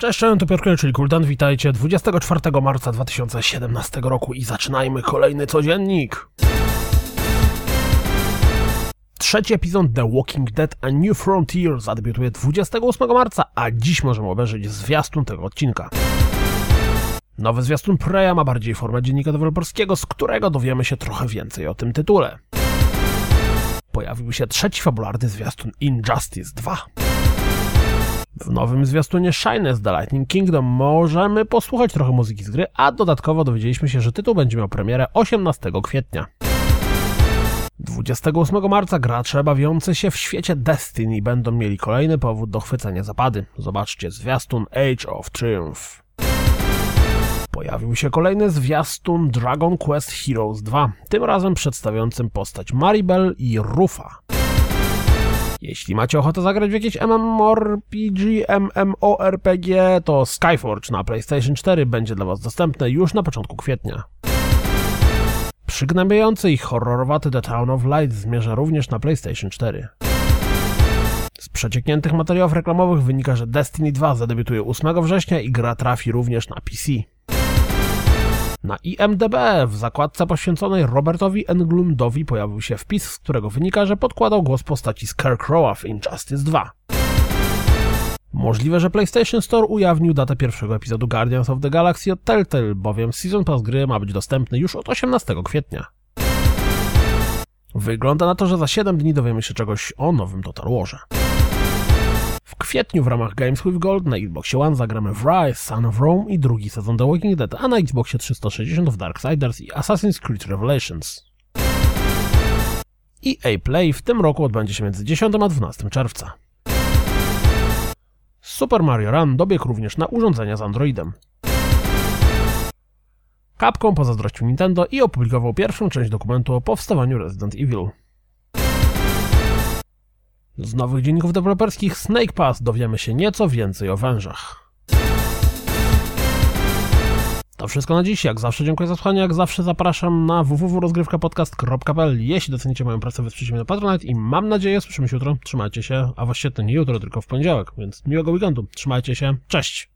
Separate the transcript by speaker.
Speaker 1: Cześć, cześć, to Piotr czyli Kuldan, witajcie 24 marca 2017 roku i zaczynajmy kolejny codziennik. Trzeci epizod The Walking Dead A New Frontier zadebiutuje 28 marca, a dziś możemy obejrzeć zwiastun tego odcinka. Nowy zwiastun Preya ma bardziej formę dziennika deweloperskiego, z którego dowiemy się trochę więcej o tym tytule. Pojawił się trzeci fabularny zwiastun Injustice 2. W nowym zwiastunie Shines The Lightning Kingdom możemy posłuchać trochę muzyki z gry, a dodatkowo dowiedzieliśmy się, że tytuł będzie miał premierę 18 kwietnia. 28 marca gracze bawiący się w świecie Destiny będą mieli kolejny powód do chwycenia zapady. Zobaczcie zwiastun Age of Triumph. Pojawił się kolejny zwiastun Dragon Quest Heroes 2, tym razem przedstawiającym postać Maribel i Rufa. Jeśli macie ochotę zagrać w jakieś MMORPG, MMORPG, to Skyforge na PlayStation 4 będzie dla Was dostępne już na początku kwietnia. Przygnębiający i horrorowaty The Town of Light zmierza również na PlayStation 4. Z przeciekniętych materiałów reklamowych wynika, że Destiny 2 zadebiutuje 8 września i gra trafi również na PC. Na IMDB w zakładce poświęconej Robertowi Englundowi pojawił się wpis, z którego wynika, że podkładał głos postaci Scarecrowa w Injustice 2. Możliwe, że PlayStation Store ujawnił datę pierwszego epizodu Guardians of the Galaxy od Telltale, bowiem Season Pass gry ma być dostępny już od 18 kwietnia. Wygląda na to, że za 7 dni dowiemy się czegoś o nowym Total Warze. W kwietniu w ramach Games with Gold na Xboxie One zagramy w Rise, Son of Rome i drugi sezon The Walking Dead, a na Xboxie 360 w Darksiders i Assassin's Creed Revelations. EA Play w tym roku odbędzie się między 10 a 12 czerwca. Super Mario Run dobiegł również na urządzenia z Androidem. Capcom pozazdrościł Nintendo i opublikował pierwszą część dokumentu o powstawaniu Resident Evil. Z nowych dzienników deweloperskich Snake Pass dowiemy się nieco więcej o wężach. To wszystko na dziś. Jak zawsze dziękuję za słuchanie. Jak zawsze zapraszam na www.rozgrywkapodcast.pl Jeśli docenicie moją pracę, wesprzyjcie mnie na Patronite i mam nadzieję, słyszymy się jutro. Trzymajcie się, a właściwie to nie jutro, tylko w poniedziałek, więc miłego weekendu. Trzymajcie się. Cześć!